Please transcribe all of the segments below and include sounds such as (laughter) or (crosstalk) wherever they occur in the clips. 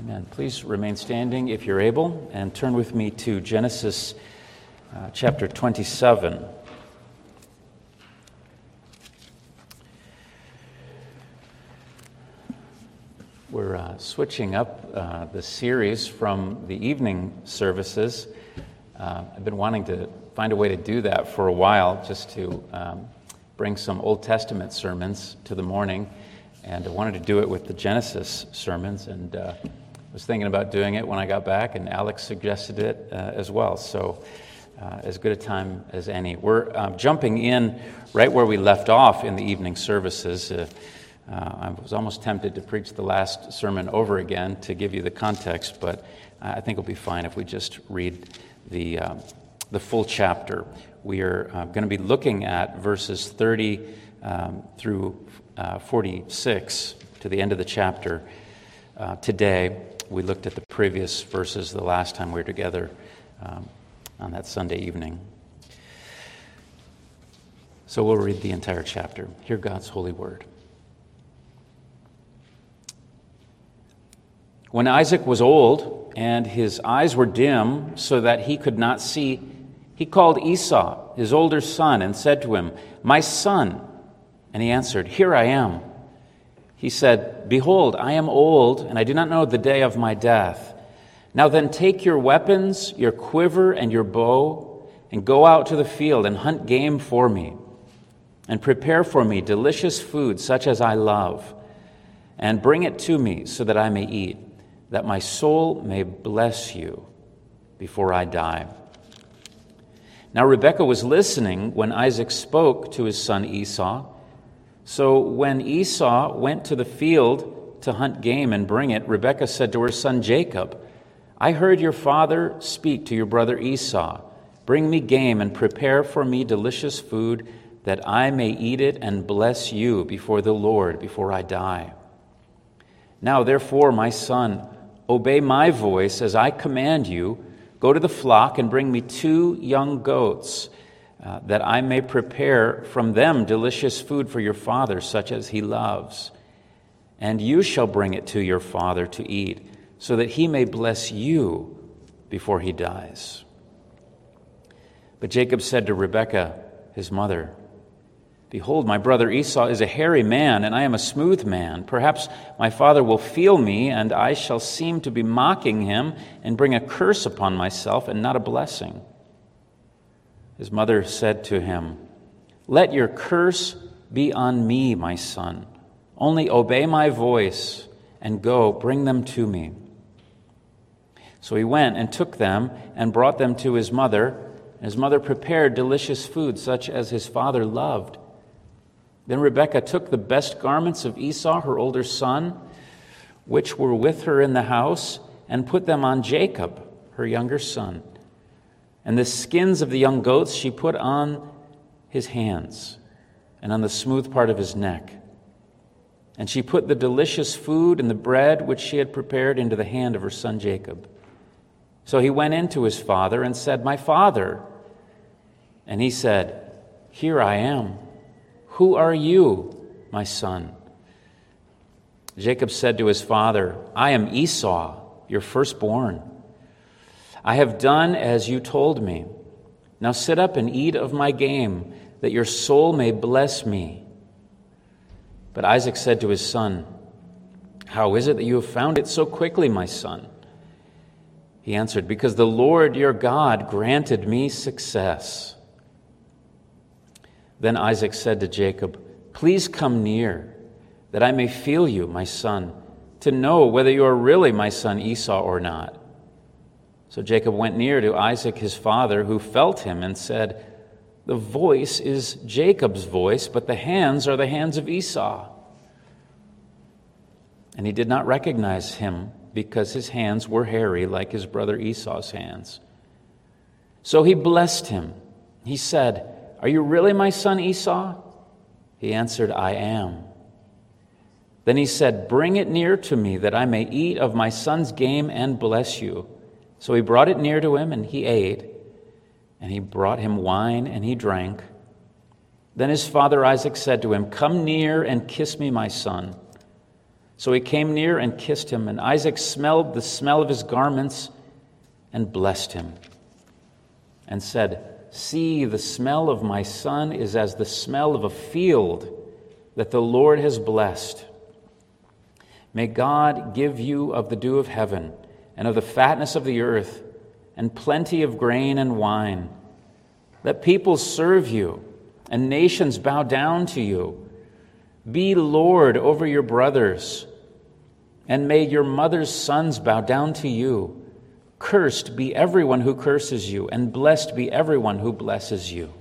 Amen. Please remain standing if you're able and turn with me to Genesis uh, chapter 27. We're uh, switching up uh, the series from the evening services. Uh, I've been wanting to find a way to do that for a while, just to um, bring some Old Testament sermons to the morning. And I wanted to do it with the Genesis sermons, and uh, was thinking about doing it when I got back, and Alex suggested it uh, as well. So, uh, as good a time as any. We're um, jumping in right where we left off in the evening services. Uh, uh, I was almost tempted to preach the last sermon over again to give you the context, but I think it'll be fine if we just read the, um, the full chapter. We are uh, going to be looking at verses 30 um, through uh, 46 to the end of the chapter today. We looked at the previous verses the last time we were together um, on that Sunday evening. So we'll read the entire chapter. Hear God's holy word. When Isaac was old and his eyes were dim so that he could not see, he called Esau, his older son, and said to him, My son. And he answered, Here I am. He said, Behold, I am old, and I do not know the day of my death. Now then, take your weapons, your quiver, and your bow, and go out to the field and hunt game for me, and prepare for me delicious food such as I love, and bring it to me so that I may eat that my soul may bless you before I die. Now, Rebekah was listening when Isaac spoke to his son Esau. So, when Esau went to the field to hunt game and bring it, Rebekah said to her son Jacob, I heard your father speak to your brother Esau. Bring me game and prepare for me delicious food that I may eat it and bless you before the Lord before I die. Now, therefore, my son, Obey my voice as I command you. Go to the flock and bring me two young goats, uh, that I may prepare from them delicious food for your father, such as he loves. And you shall bring it to your father to eat, so that he may bless you before he dies. But Jacob said to Rebekah, his mother, Behold, my brother Esau is a hairy man, and I am a smooth man. Perhaps my father will feel me, and I shall seem to be mocking him and bring a curse upon myself and not a blessing. His mother said to him, Let your curse be on me, my son. Only obey my voice and go, bring them to me. So he went and took them and brought them to his mother. His mother prepared delicious food, such as his father loved. Then Rebekah took the best garments of Esau, her older son, which were with her in the house, and put them on Jacob, her younger son. And the skins of the young goats she put on his hands and on the smooth part of his neck. And she put the delicious food and the bread which she had prepared into the hand of her son Jacob. So he went in to his father and said, My father. And he said, Here I am. Who are you, my son? Jacob said to his father, I am Esau, your firstborn. I have done as you told me. Now sit up and eat of my game, that your soul may bless me. But Isaac said to his son, How is it that you have found it so quickly, my son? He answered, Because the Lord your God granted me success. Then Isaac said to Jacob, Please come near, that I may feel you, my son, to know whether you are really my son Esau or not. So Jacob went near to Isaac his father, who felt him, and said, The voice is Jacob's voice, but the hands are the hands of Esau. And he did not recognize him because his hands were hairy like his brother Esau's hands. So he blessed him. He said, are you really my son Esau? He answered, I am. Then he said, Bring it near to me, that I may eat of my son's game and bless you. So he brought it near to him, and he ate. And he brought him wine, and he drank. Then his father Isaac said to him, Come near and kiss me, my son. So he came near and kissed him, and Isaac smelled the smell of his garments and blessed him, and said, See, the smell of my son is as the smell of a field that the Lord has blessed. May God give you of the dew of heaven and of the fatness of the earth and plenty of grain and wine. Let peoples serve you and nations bow down to you. Be Lord over your brothers and may your mother's sons bow down to you. Cursed be everyone who curses you, and blessed be everyone who blesses you.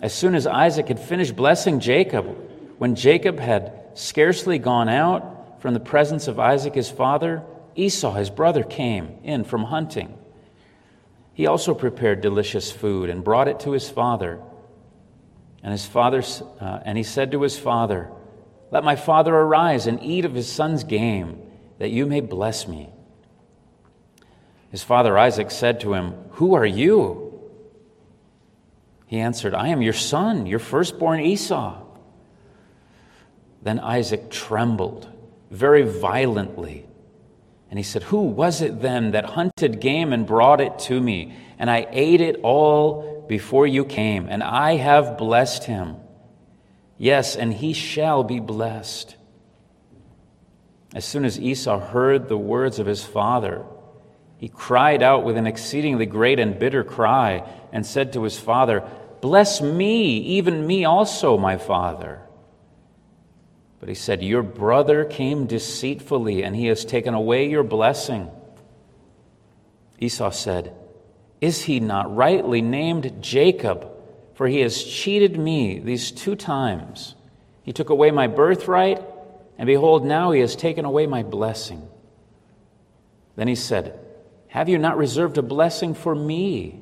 As soon as Isaac had finished blessing Jacob, when Jacob had scarcely gone out from the presence of Isaac his father, Esau his brother came in from hunting. He also prepared delicious food and brought it to his father. And his father, uh, and he said to his father, let my father arise and eat of his son's game, that you may bless me. His father Isaac said to him, Who are you? He answered, I am your son, your firstborn Esau. Then Isaac trembled very violently. And he said, Who was it then that hunted game and brought it to me? And I ate it all before you came, and I have blessed him. Yes, and he shall be blessed. As soon as Esau heard the words of his father, he cried out with an exceedingly great and bitter cry and said to his father, Bless me, even me also, my father. But he said, Your brother came deceitfully, and he has taken away your blessing. Esau said, Is he not rightly named Jacob? for he has cheated me these two times. He took away my birthright, and behold, now he has taken away my blessing. Then he said, Have you not reserved a blessing for me?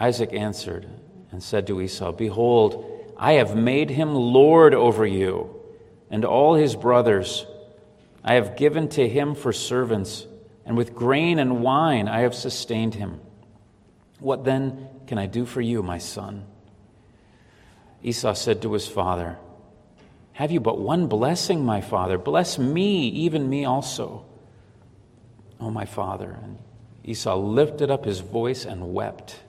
Isaac answered and said to Esau, Behold, I have made him lord over you and all his brothers. I have given to him for servants, and with grain and wine I have sustained him. What then can I do for you, my son? Esau said to his father, Have you but one blessing, my father? Bless me, even me also. Oh, my father. And Esau lifted up his voice and wept.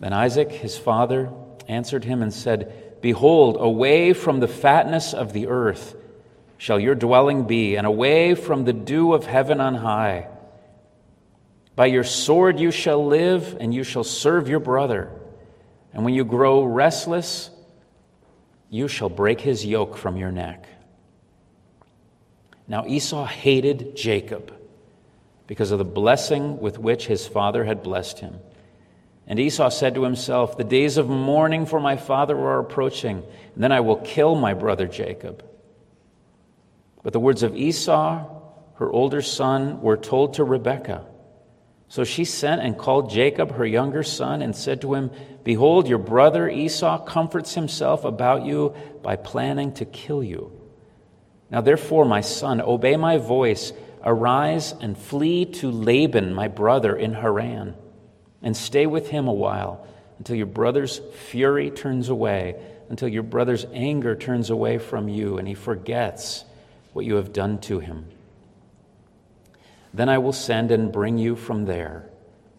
Then Isaac, his father, answered him and said, Behold, away from the fatness of the earth shall your dwelling be, and away from the dew of heaven on high. By your sword you shall live, and you shall serve your brother. And when you grow restless, you shall break his yoke from your neck. Now Esau hated Jacob because of the blessing with which his father had blessed him. And Esau said to himself, The days of mourning for my father are approaching, and then I will kill my brother Jacob. But the words of Esau, her older son, were told to Rebekah. So she sent and called Jacob, her younger son, and said to him, Behold, your brother Esau comforts himself about you by planning to kill you. Now, therefore, my son, obey my voice. Arise and flee to Laban, my brother, in Haran, and stay with him a while until your brother's fury turns away, until your brother's anger turns away from you, and he forgets what you have done to him. Then I will send and bring you from there.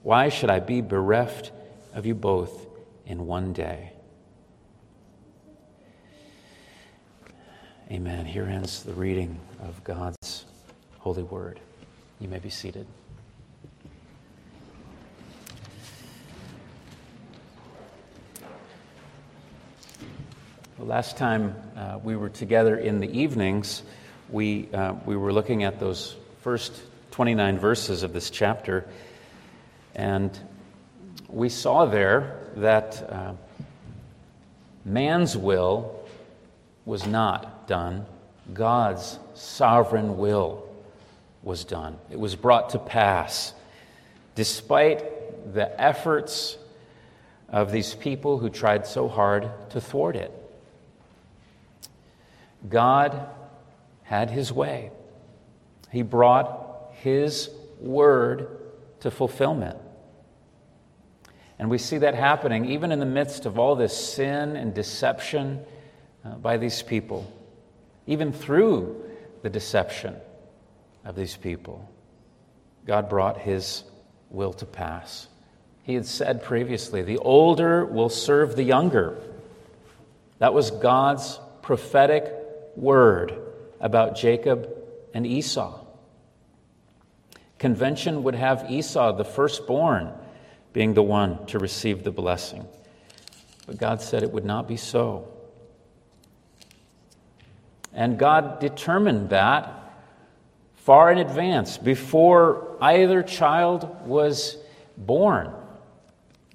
Why should I be bereft of you both in one day? Amen. Here ends the reading of God's holy word. You may be seated. The last time uh, we were together in the evenings, we, uh, we were looking at those first 29 verses of this chapter. And we saw there that uh, man's will was not done, God's sovereign will was done. It was brought to pass despite the efforts of these people who tried so hard to thwart it. God had his way. He brought his word to fulfillment. And we see that happening even in the midst of all this sin and deception uh, by these people. Even through the deception of these people, God brought his will to pass. He had said previously, the older will serve the younger. That was God's prophetic word about Jacob and Esau. Convention would have Esau, the firstborn, being the one to receive the blessing. But God said it would not be so. And God determined that far in advance, before either child was born.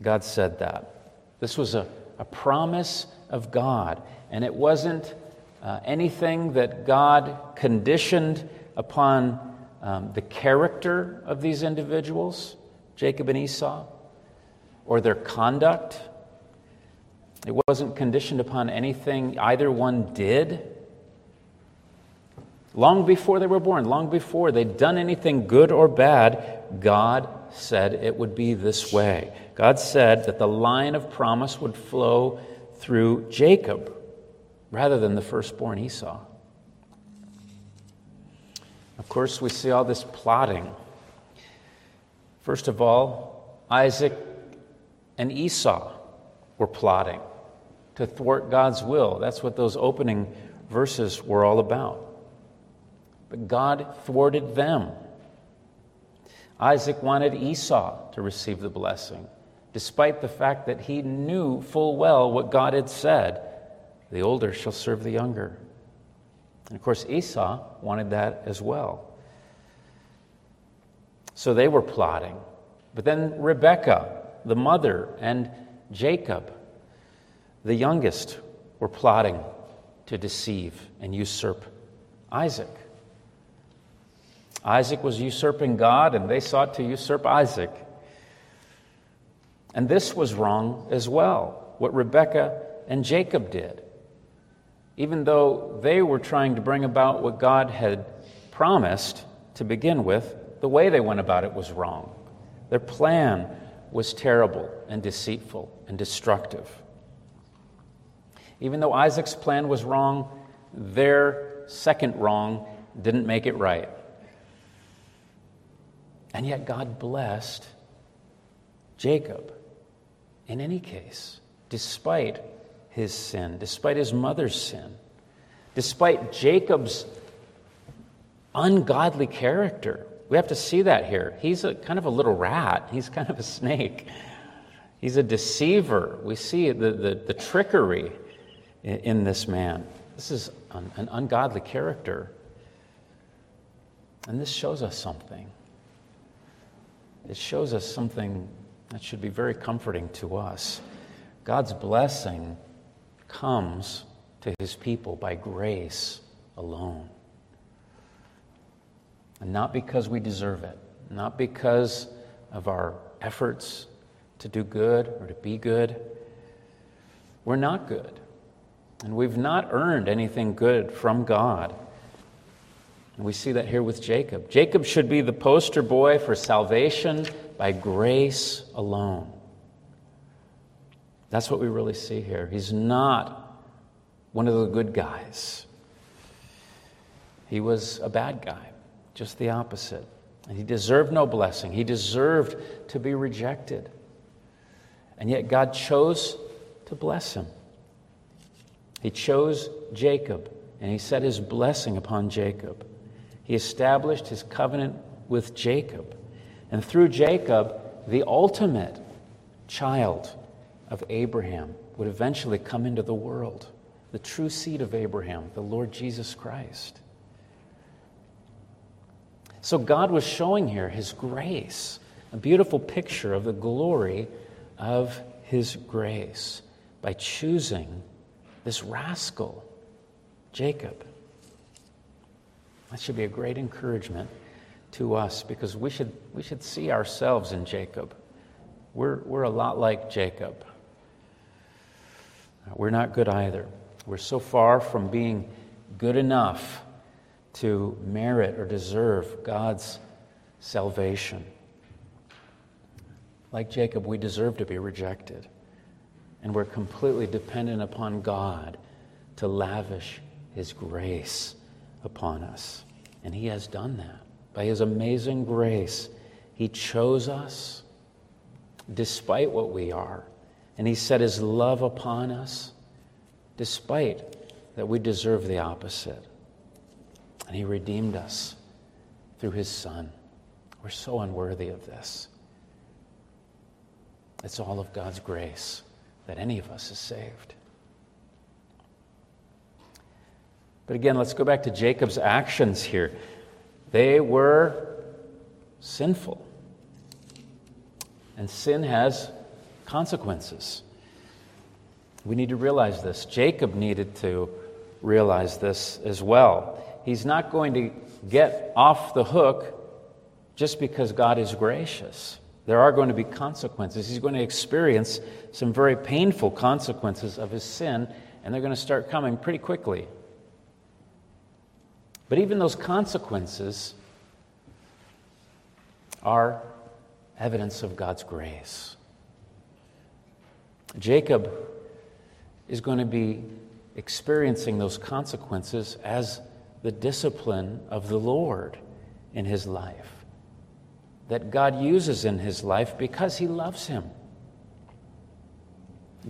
God said that. This was a, a promise of God, and it wasn't uh, anything that God conditioned upon um, the character of these individuals, Jacob and Esau, or their conduct. It wasn't conditioned upon anything either one did. Long before they were born, long before they'd done anything good or bad, God said it would be this way. God said that the line of promise would flow through Jacob rather than the firstborn Esau. Of course, we see all this plotting. First of all, Isaac and Esau were plotting to thwart God's will. That's what those opening verses were all about. But God thwarted them. Isaac wanted Esau to receive the blessing, despite the fact that he knew full well what God had said the older shall serve the younger. And of course, Esau wanted that as well. So they were plotting. But then Rebekah, the mother, and Jacob, the youngest, were plotting to deceive and usurp Isaac. Isaac was usurping God, and they sought to usurp Isaac. And this was wrong as well, what Rebekah and Jacob did even though they were trying to bring about what God had promised to begin with, the way they went about it was wrong. Their plan was terrible and deceitful and destructive. Even though Isaac's plan was wrong, their second wrong didn't make it right. And yet God blessed Jacob in any case, despite his sin, despite his mother's sin, despite Jacob's ungodly character. We have to see that here. He's a kind of a little rat, he's kind of a snake. He's a deceiver. We see the, the, the trickery in, in, this man. This is an, an ungodly character. And this shows us something. It shows us something that should be very comforting to us. God's blessing comes to his people by grace alone. And not because we deserve it, not because of our efforts to do good or to be good. We're not good. And we've not earned anything good from God. And we see that here with Jacob. Jacob should be the poster boy for salvation by grace alone. That's what we really see here. He's not one of the good guys. He was a bad guy, just the opposite. And he deserved no blessing. He deserved to be rejected. And yet God chose to bless him. He chose Jacob, and he set his blessing upon Jacob. He established his covenant with Jacob. And through Jacob, the ultimate child of Abraham would eventually come into the world, the true seed of Abraham, the Lord Jesus Christ. So God was showing here his grace, a beautiful picture of the glory of his grace by choosing this rascal, Jacob. That should be a great encouragement to us because we should, we should see ourselves in Jacob. We're, we're a lot like Jacob. We're not good either. We're so far from being good enough to merit or deserve God's salvation. Like Jacob, we deserve to be rejected. And we're completely dependent upon God to lavish His grace upon us. And He has done that. By His amazing grace, He chose us despite what we are. And He set His love upon us despite that we deserve the opposite. And He redeemed us through His Son. We're so unworthy of this. It's all of God's grace that any of us is saved. But again, let's go back to Jacob's actions here. They were sinful. And sin has consequences. We need to realize this. Jacob needed to realize this as well. He's not going to get off the hook just because God is gracious. There are going to be consequences. He's going to experience some very painful consequences of his sin, and they're going to start coming pretty quickly. But even those consequences are evidence of God's grace. Jacob is going to be experiencing those consequences as the discipline of the Lord in his life that God uses in his life because he loves him.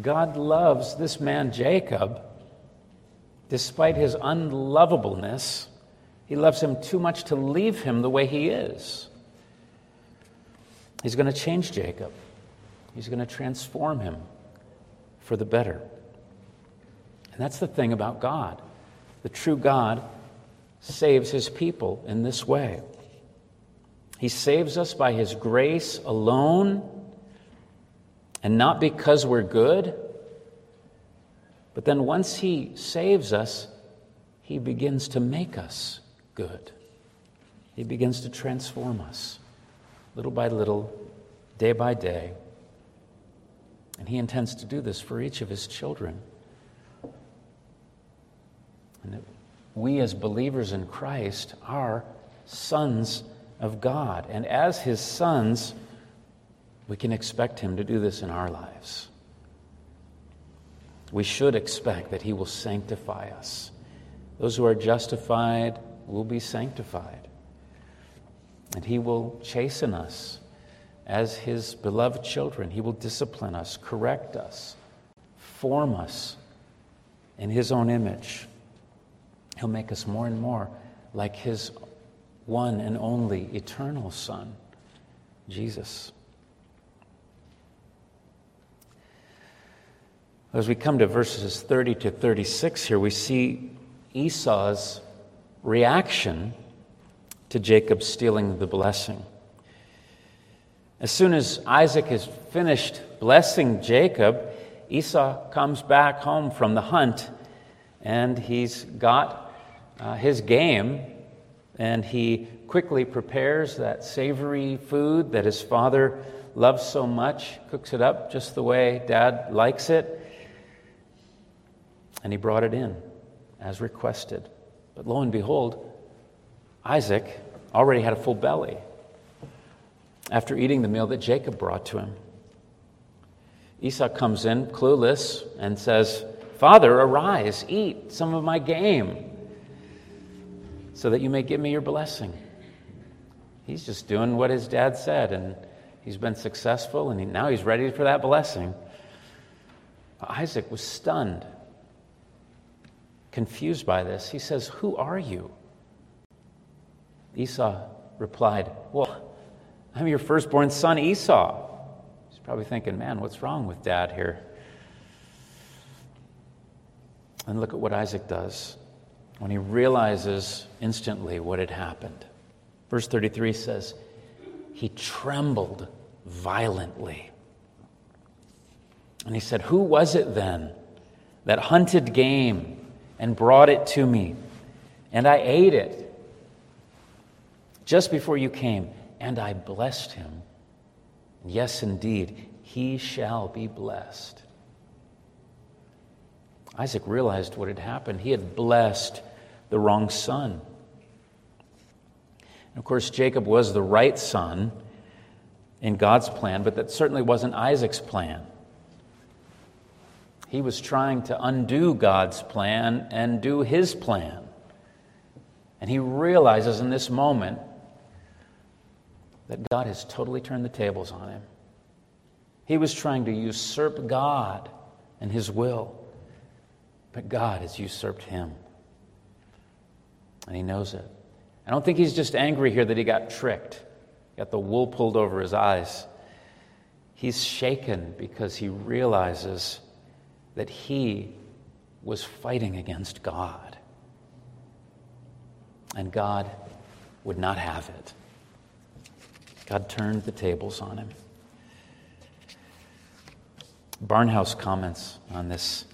God loves this man, Jacob, despite his unlovableness. He loves him too much to leave him the way he is. He's going to change Jacob, he's going to transform him for the better. And that's the thing about God. The true God saves his people in this way. He saves us by His grace alone, and not because we're good. But then once He saves us, He begins to make us good. He begins to transform us little by little, day by day. And He intends to do this for each of His children. And we, as believers in Christ, are sons of God. And as his sons, we can expect him to do this in our lives. We should expect that he will sanctify us. Those who are justified will be sanctified. And he will chasten us as his beloved children. He will discipline us, correct us, form us in his own image. He'll make us more and more like his one and only eternal Son, Jesus. As we come to verses 30 to 36 here, we see Esau's reaction to Jacob stealing the blessing. As soon as Isaac has finished blessing Jacob, Esau comes back home from the hunt and he's got uh, his game and he quickly prepares that savory food that his father loves so much, cooks it up just the way dad likes it. And he brought it in as requested. But lo and behold, Isaac already had a full belly after eating the meal that Jacob brought to him. Esau comes in, clueless, and says, Father, arise, eat some of my game so that you may give me your blessing. He's just doing what his dad said, and he's been successful, and he, now he's ready for that blessing. Isaac was stunned, confused by this. He says, Who are you? Esau replied, Well, I'm your firstborn son, Esau. He's probably thinking, Man, what's wrong with dad here? And look at what Isaac does when he realizes instantly what had happened. Verse 33 says, He trembled violently. And he said, Who was it then that hunted game and brought it to me? And I ate it just before you came, and I blessed him. Yes, indeed, he shall be blessed. Isaac realized what had happened. He had blessed the wrong son. And of course, Jacob was the right son in God's plan, but that certainly wasn't Isaac's plan. He was trying to undo God's plan and do his plan. And he realizes in this moment that God has totally turned the tables on him. He was trying to usurp God and his will, but God has usurped him. And he knows it. I don't think he's just angry here that he got tricked, got the wool pulled over his eyes. He's shaken because he realizes that he was fighting against God. And God would not have it. God turned the tables on him. Barnhouse comments on this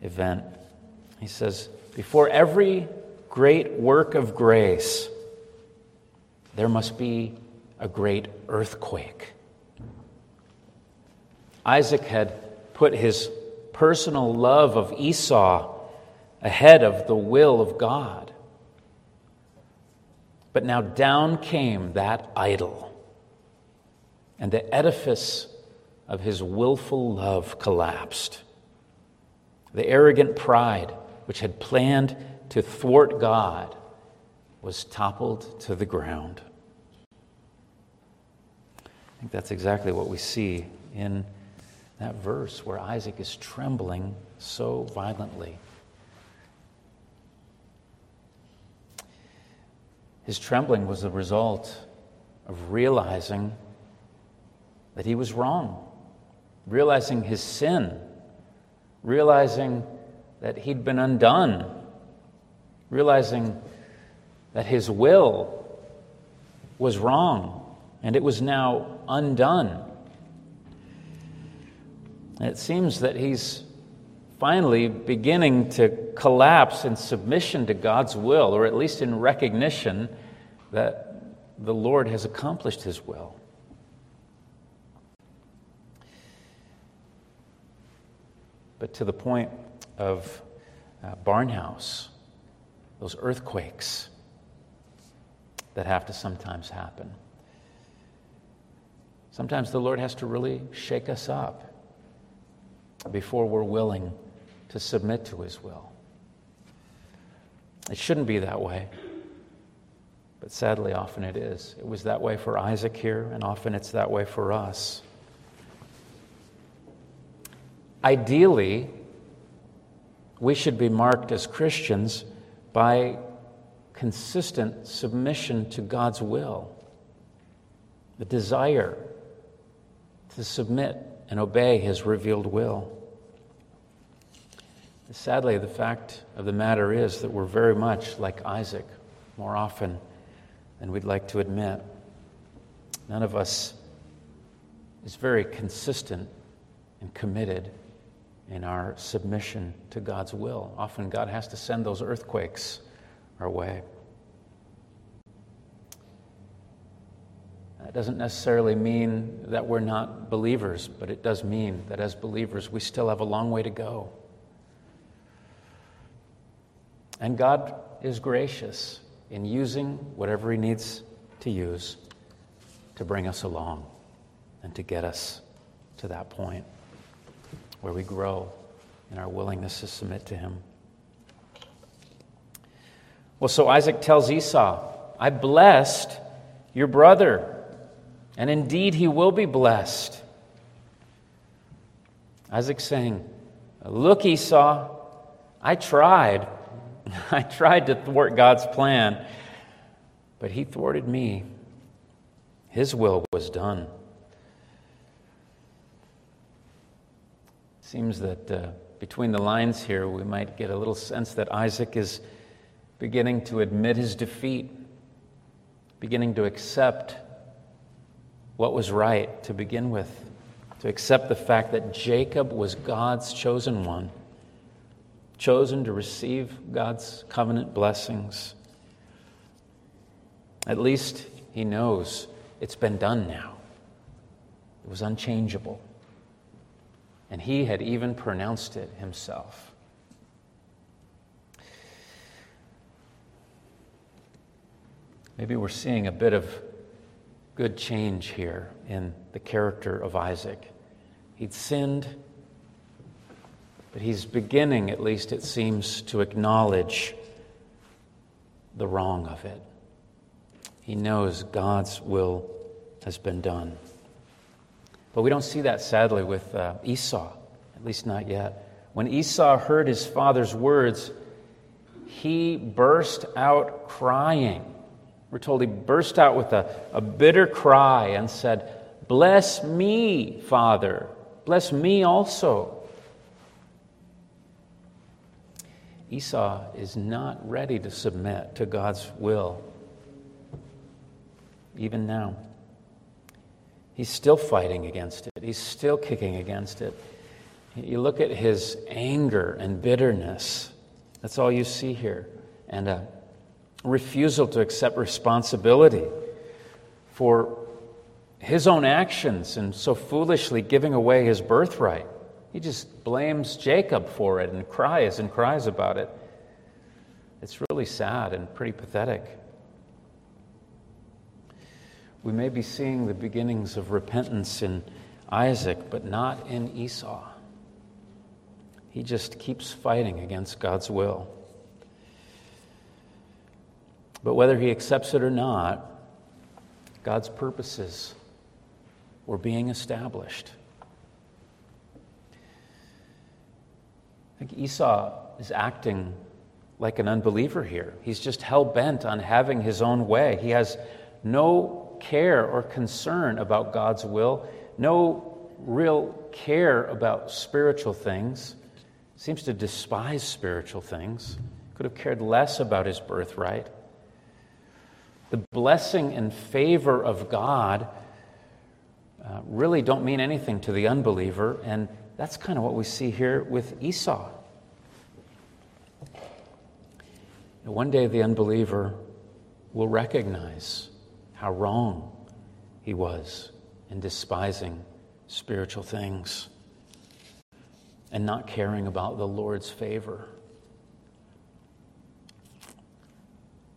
event. He says, Before every great work of grace, there must be a great earthquake. Isaac had put his personal love of Esau ahead of the will of God. But now down came that idol, and the edifice of his willful love collapsed. The arrogant pride, which had planned to thwart God, was toppled to the ground. I think that's exactly what we see in that verse where Isaac is trembling so violently. His trembling was the result of realizing that he was wrong, realizing his sin, realizing that he'd been undone, realizing that his will was wrong and it was now undone. It seems that he's finally beginning to collapse in submission to God's will, or at least in recognition that the Lord has accomplished his will. But to the point of uh, Barnhouse, those earthquakes that have to sometimes happen. Sometimes the Lord has to really shake us up before we're willing to submit to His will. It shouldn't be that way, but sadly, often it is. It was that way for Isaac here, and often it's that way for us. Ideally, we should be marked as Christians by consistent submission to God's will, the desire to submit and obey his revealed will. Sadly, the fact of the matter is that we're very much like Isaac more often than we'd like to admit. None of us is very consistent and committed in our submission to God's will. Often, God has to send those earthquakes our way. That doesn't necessarily mean that we're not believers, but it does mean that as believers, we still have a long way to go. And God is gracious in using whatever He needs to use to bring us along and to get us to that point where we grow in our willingness to submit to Him. Well, so Isaac tells Esau, I blessed your brother. And indeed, he will be blessed. Isaac's saying, Look, Esau, I tried. (laughs) I tried to thwart God's plan, but he thwarted me. His will was done. Seems that uh, between the lines here, we might get a little sense that Isaac is beginning to admit his defeat, beginning to accept what was right to begin with, to accept the fact that Jacob was God's chosen one, chosen to receive God's covenant blessings. At least he knows it's been done now. It was unchangeable. And he had even pronounced it himself. Maybe we're seeing a bit of good change here in the character of Isaac. He'd sinned, But he's beginning, at least it seems, to acknowledge the wrong of it. He knows God's will has been done. But we don't see that, sadly, with uh, Esau, at least not yet. When Esau heard his father's words, he burst out crying. We're told he burst out with a, a bitter cry and said, Bless me, Father. Bless me also. Esau is not ready to submit to God's will, even now. He's still fighting against it, he's still kicking against it. You look at his anger and bitterness, that's all you see here, and a refusal to accept responsibility for his own actions and so foolishly giving away his birthright. He just blames Jacob for it and cries and cries about it. It's really sad and pretty pathetic. We may be seeing the beginnings of repentance in Isaac, but not in Esau. He just keeps fighting against God's will. But whether he accepts it or not, God's purposes were being established. Think Esau is acting like an unbeliever here. He's just hell bent on having his own way. He has no care or concern about God's will, no real care about spiritual things, seems to despise spiritual things, could have cared less about his birthright. The blessing and favor of God uh, really don't mean anything to the unbeliever, and that's kind of what we see here with Esau. One day the unbeliever will recognize how wrong he was in despising spiritual things and not caring about the Lord's favor.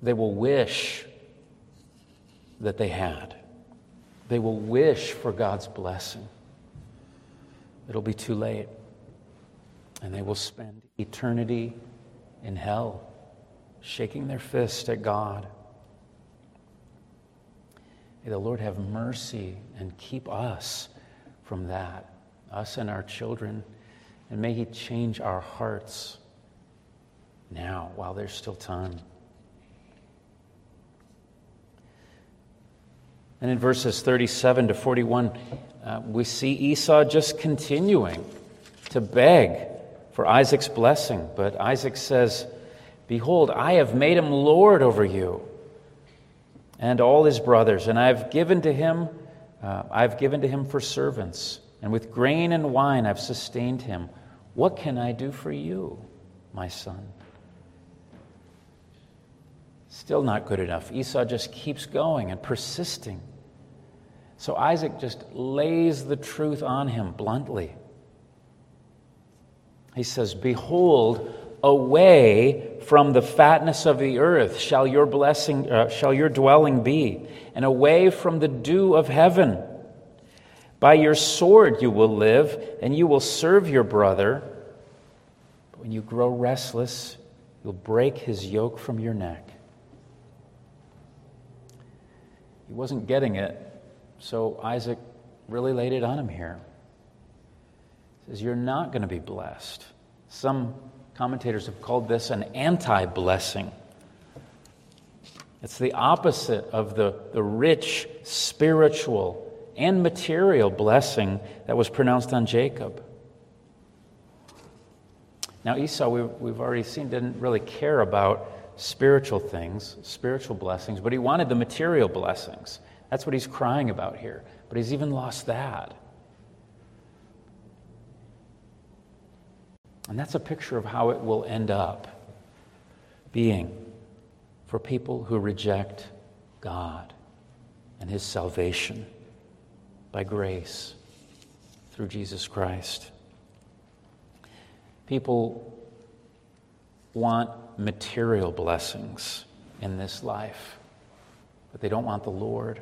They will wish that they had. They will wish for God's blessing. It'll be too late. And they will spend eternity in hell, shaking their fist at God. May the Lord have mercy and keep us from that, us and our children. And may He change our hearts now while there's still time. And in verses 37 to 41, uh, we see Esau just continuing to beg for Isaac's blessing. But Isaac says, Behold, I have made him Lord over you and all his brothers, and I have given to him, uh, I've given to him for servants, and with grain and wine I've sustained him. What can I do for you, my son? Still not good enough. Esau just keeps going and persisting. So Isaac just lays the truth on him bluntly. He says, Behold, away from the fatness of the earth shall your blessing uh, shall your dwelling be and away from the dew of heaven. By your sword you will live and you will serve your brother. But when you grow restless you'll break his yoke from your neck. He wasn't getting it, so Isaac really laid it on him here. He says, You're not going to be blessed. Some commentators have called this an anti blessing. It's the opposite of the, the rich spiritual and material blessing that was pronounced on Jacob. Now, Esau, we've, we've already seen, didn't really care about spiritual things, spiritual blessings, but he wanted the material blessings. That's what he's crying about here. But he's even lost that. And that's a picture of how it will end up being for people who reject God and his salvation by grace through Jesus Christ. People want material blessings in this life, but they don't want the Lord.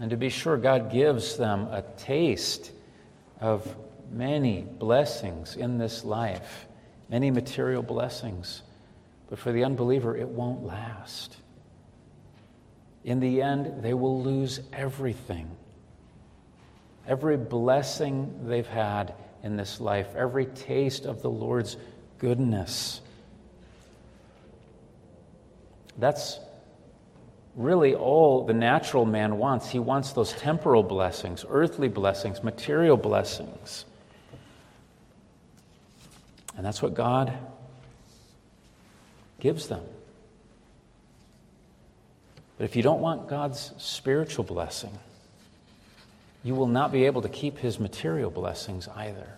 And to be sure, God gives them a taste of many blessings in this life, many material blessings, but for the unbeliever, it won't last. In the end, they will lose everything. Every blessing they've had in this life, every taste of the Lord's goodness. That's really all the natural man wants. He wants those temporal blessings, earthly blessings, material blessings. And that's what God gives them. But if you don't want God's spiritual blessing, you will not be able to keep his material blessings either.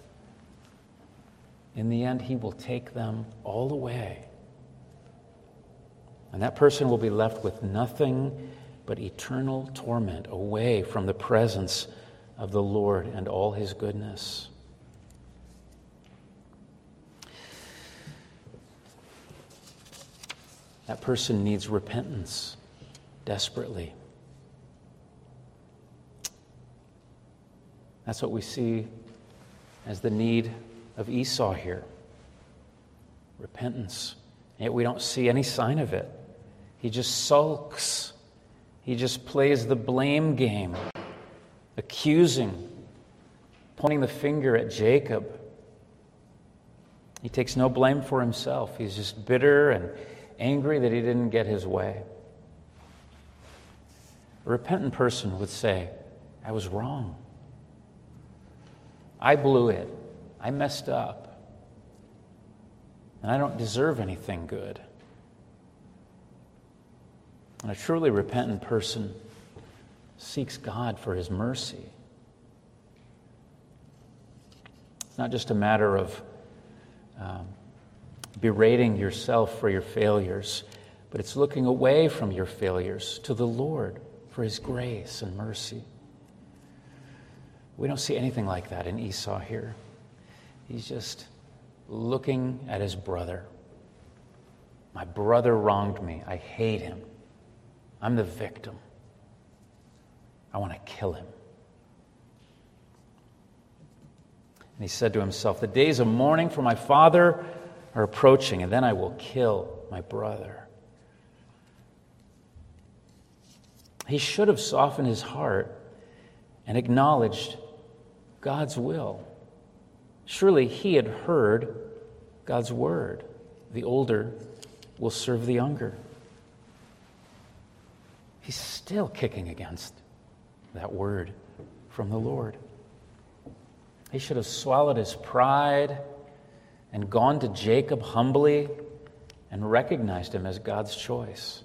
In the end, he will take them all away. And that person will be left with nothing but eternal torment away from the presence of the Lord and all his goodness. That person needs repentance desperately. That's what we see as the need of Esau here repentance. Yet we don't see any sign of it. He just sulks. He just plays the blame game, accusing, pointing the finger at Jacob. He takes no blame for himself. He's just bitter and angry that he didn't get his way. A repentant person would say, I was wrong. I blew it. I messed up. And I don't deserve anything good. And a truly repentant person seeks God for his mercy. It's not just a matter of um, berating yourself for your failures, but it's looking away from your failures to the Lord for his grace and mercy. We don't see anything like that in Esau here. He's just looking at his brother. My brother wronged me. I hate him. I'm the victim. I want to kill him. And he said to himself, The days of mourning for my father are approaching, and then I will kill my brother. He should have softened his heart and acknowledged God's will. Surely he had heard God's word. The older will serve the younger. He's still kicking against that word from the Lord. He should have swallowed his pride and gone to Jacob humbly and recognized him as God's choice.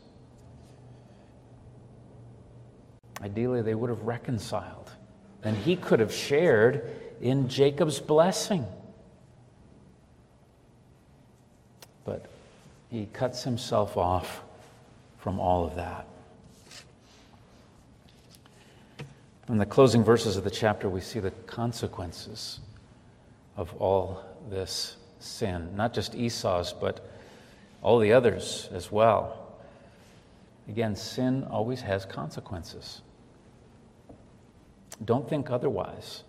Ideally, they would have reconciled. Then he could have shared in Jacob's blessing. But he cuts himself off from all of that. In the closing verses of the chapter, we see the consequences of all this sin, not just Esau's, but all the others as well. Again, sin always has consequences. Don't think otherwise.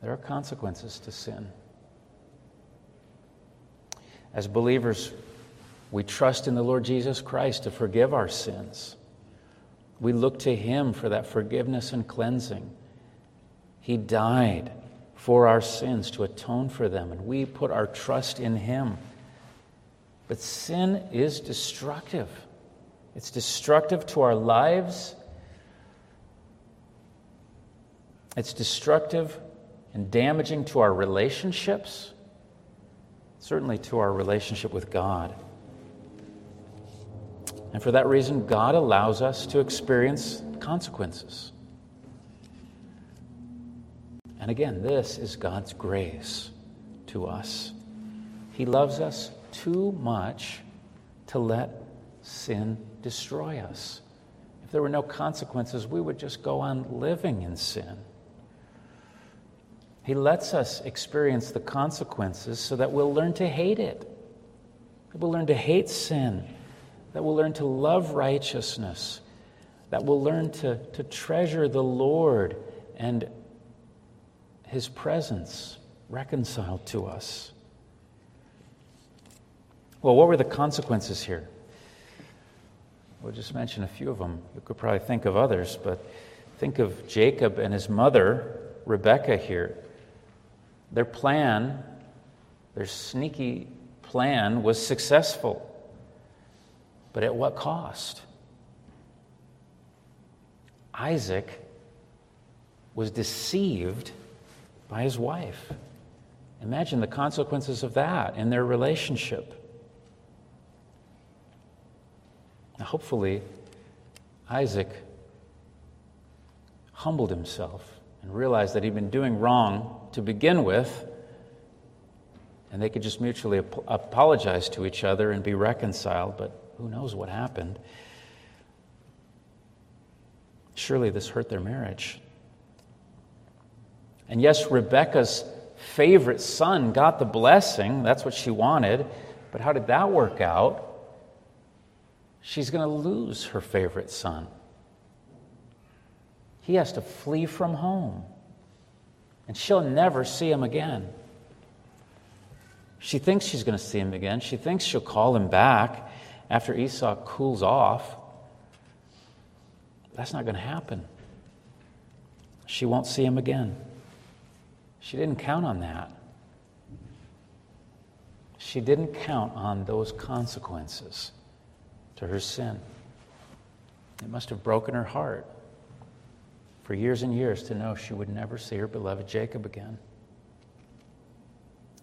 There are consequences to sin. As believers, we trust in the Lord Jesus Christ to forgive our sins. We look to Him for that forgiveness and cleansing. He died for our sins to atone for them, and we put our trust in Him. But sin is destructive. It's destructive to our lives. It's destructive and damaging to our relationships, certainly to our relationship with God. And for that reason, God allows us to experience consequences. And again, this is God's grace to us. He loves us too much to let sin destroy us. If there were no consequences, we would just go on living in sin. He lets us experience the consequences so that we'll learn to hate it. We'll learn to hate sin that will learn to love righteousness, that will learn to, to treasure the Lord and, his presence reconciled to us. Well, what were the consequences here? We'll just mention a few of them. You could probably think of others, but think of Jacob and his mother, Rebecca, here. Their plan, their sneaky plan, was successful. But at what cost? Isaac was deceived by his wife. Imagine the consequences of that in their relationship. Now, hopefully, Isaac humbled himself and realized that he'd been doing wrong to begin with, and they could just mutually ap- apologize to each other and be reconciled, but who knows what happened. Surely this hurt their marriage. And yes, Rebecca's favorite son got the blessing. That's what she wanted. But how did that work out? She's going to lose her favorite son. He has to flee from home, and she'll never see him again. She thinks she's going to see him again. She thinks she'll call him back after Esau cools off. That's not going to happen. She won't see him again. She didn't count on that. She didn't count on those consequences to her sin. It must have broken her heart for years and years to know she would never see her beloved Jacob again.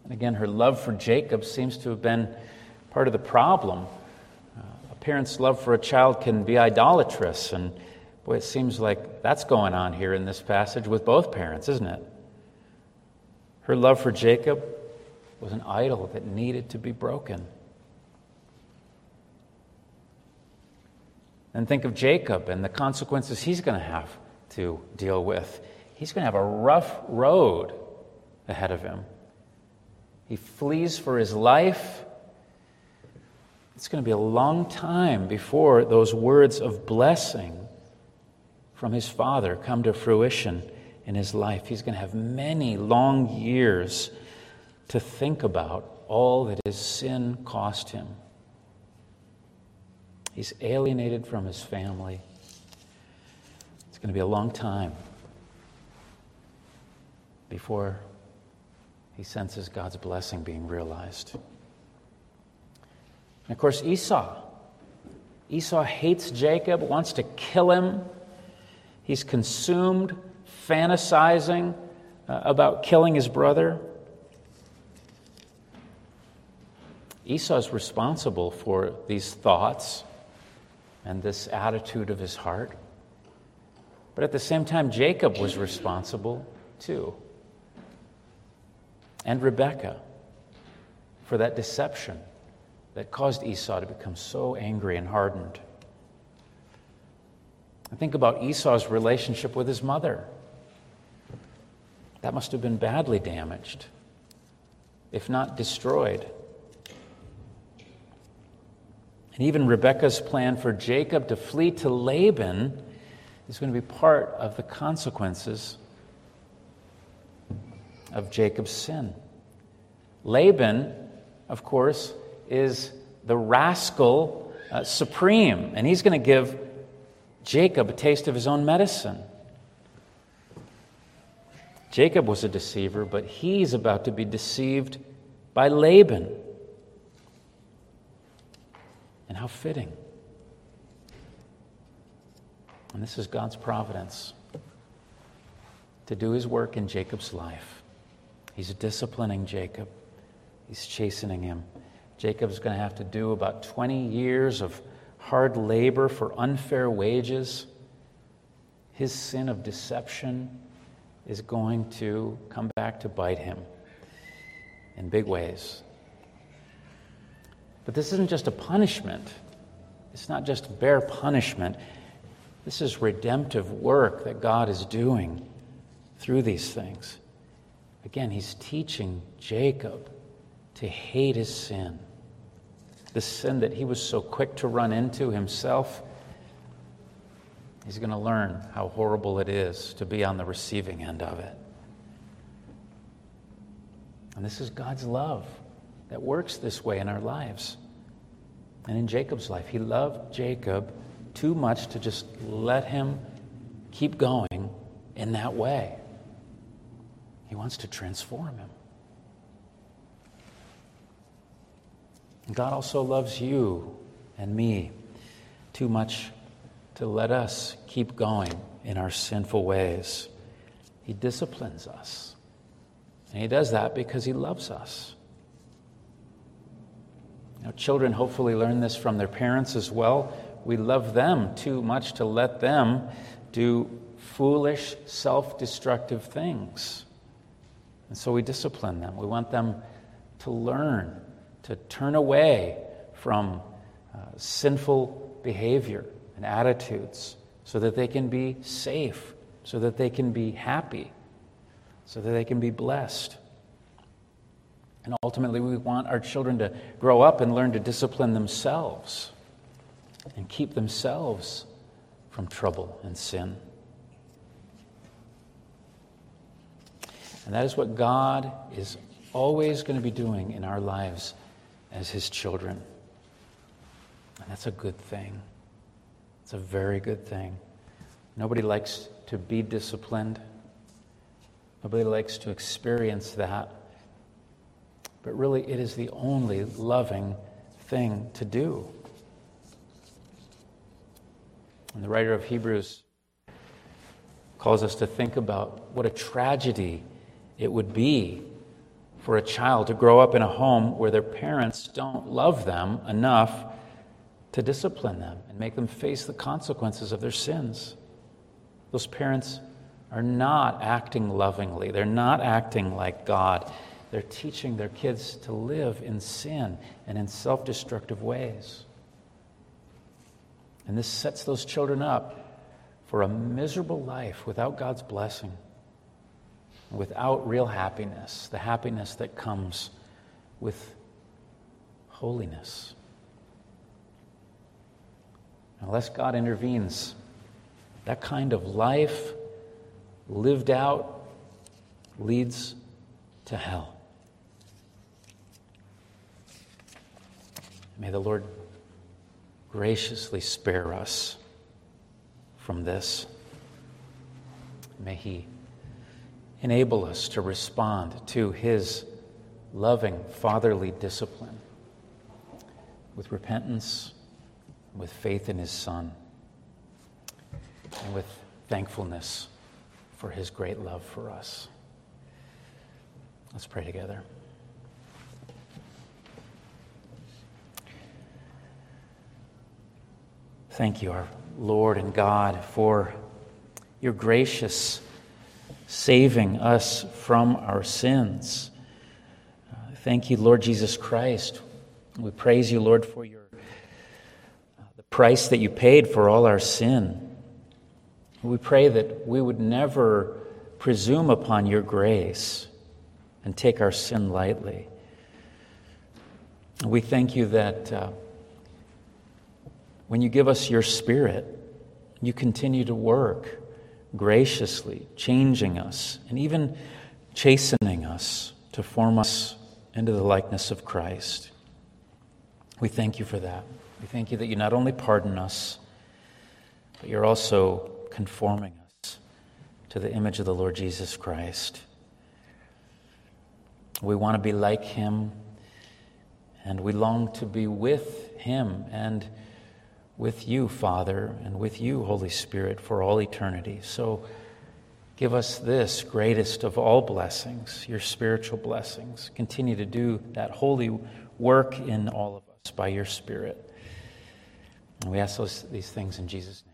And again, her love for Jacob seems to have been part of the problem. Parent's love for a child can be idolatrous, and boy, it seems like that's going on here in this passage with both parents, isn't it? Her love for Jacob was an idol that needed to be broken. And think of Jacob and the consequences he's going to have to deal with. He's going to have a rough road ahead of him. He flees for his life. It's going to be a long time before those words of blessing from his father come to fruition in his life. He's going to have many long years to think about all that his sin cost him. He's alienated from his family. It's going to be a long time before he senses God's blessing being realized. And of course, Esau. Esau hates Jacob, wants to kill him. He's consumed fantasizing uh, about killing his brother. Esau's responsible for these thoughts and this attitude of his heart. But at the same time, Jacob was responsible too. And Rebekah for that deception that caused Esau to become so angry and hardened. Think about Esau's relationship with his mother. That must have been badly damaged, if not destroyed. And even Rebekah's plan for Jacob to flee to Laban is going to be part of the consequences of Jacob's sin. Laban, of course, is the rascal uh, supreme, and he's going to give Jacob a taste of his own medicine. Jacob was a deceiver, but he's about to be deceived by Laban. And how fitting. And this is God's providence to do his work in Jacob's life. He's disciplining Jacob, he's chastening him. Jacob's going to have to do about 20 years of hard labor for unfair wages. His sin of deception is going to come back to bite him in big ways. But this isn't just a punishment, it's not just bare punishment. This is redemptive work that God is doing through these things. Again, he's teaching Jacob to hate his sin, the sin that he was so quick to run into himself He's going to learn how horrible it is to be on the receiving end of it. And this is God's love that works this way in our lives. And in Jacob's life, he loved Jacob too much to just let him keep going in that way. He wants to transform him. God also loves you and me too much to let us keep going in our sinful ways. He disciplines us. And He does that because He loves us. Now, children hopefully learn this from their parents as well. We love them too much to let them do foolish, self destructive things. And so we discipline them. We want them to learn, to turn away from uh, sinful behavior and attitudes so that they can be safe, so that they can be happy, so that they can be blessed. And ultimately, we want our children to grow up and learn to discipline themselves and keep themselves from trouble and sin. And that is what God is always going to be doing in our lives as His children. And that's a good thing. It's a very good thing. Nobody likes to be disciplined, nobody likes to experience that. But really, it is the only loving thing to do. And the writer of Hebrews calls us to think about what a tragedy it would be for a child to grow up in a home where their parents don't love them enough to discipline them and make them face the consequences of their sins. Those parents are not acting lovingly, they're not acting like God. They're teaching their kids to live in sin and in self destructive ways. And this sets those children up for a miserable life without God's blessing, without real happiness, the happiness that comes with holiness. Unless God intervenes, that kind of life lived out leads to hell. May the Lord graciously spare us from this. May He enable us to respond to His loving, fatherly discipline with repentance with faith in his Son, and with thankfulness for his great love for us. Let's pray together. Thank you, our Lord and God, for your gracious saving us from our sins. Uh, thank you, Lord Jesus Christ. We praise you, Lord, for your the price that you paid for all our sin. We pray that we would never presume upon your grace and take our sin lightly. We thank you that uh, when you give us your spirit, you continue to work graciously, changing us and even chastening us to form us into the likeness of Christ. We thank you for that. We thank you that you not only pardon us, but you're also conforming us to the image of the Lord Jesus Christ. We want to be like him, and we long to be with him and with you, Father, and with you, Holy Spirit, for all eternity. So give us this greatest of all blessings, your spiritual blessings. Continue to do that holy work in all of us by your Spirit. And we ask those, these things in Jesus' name.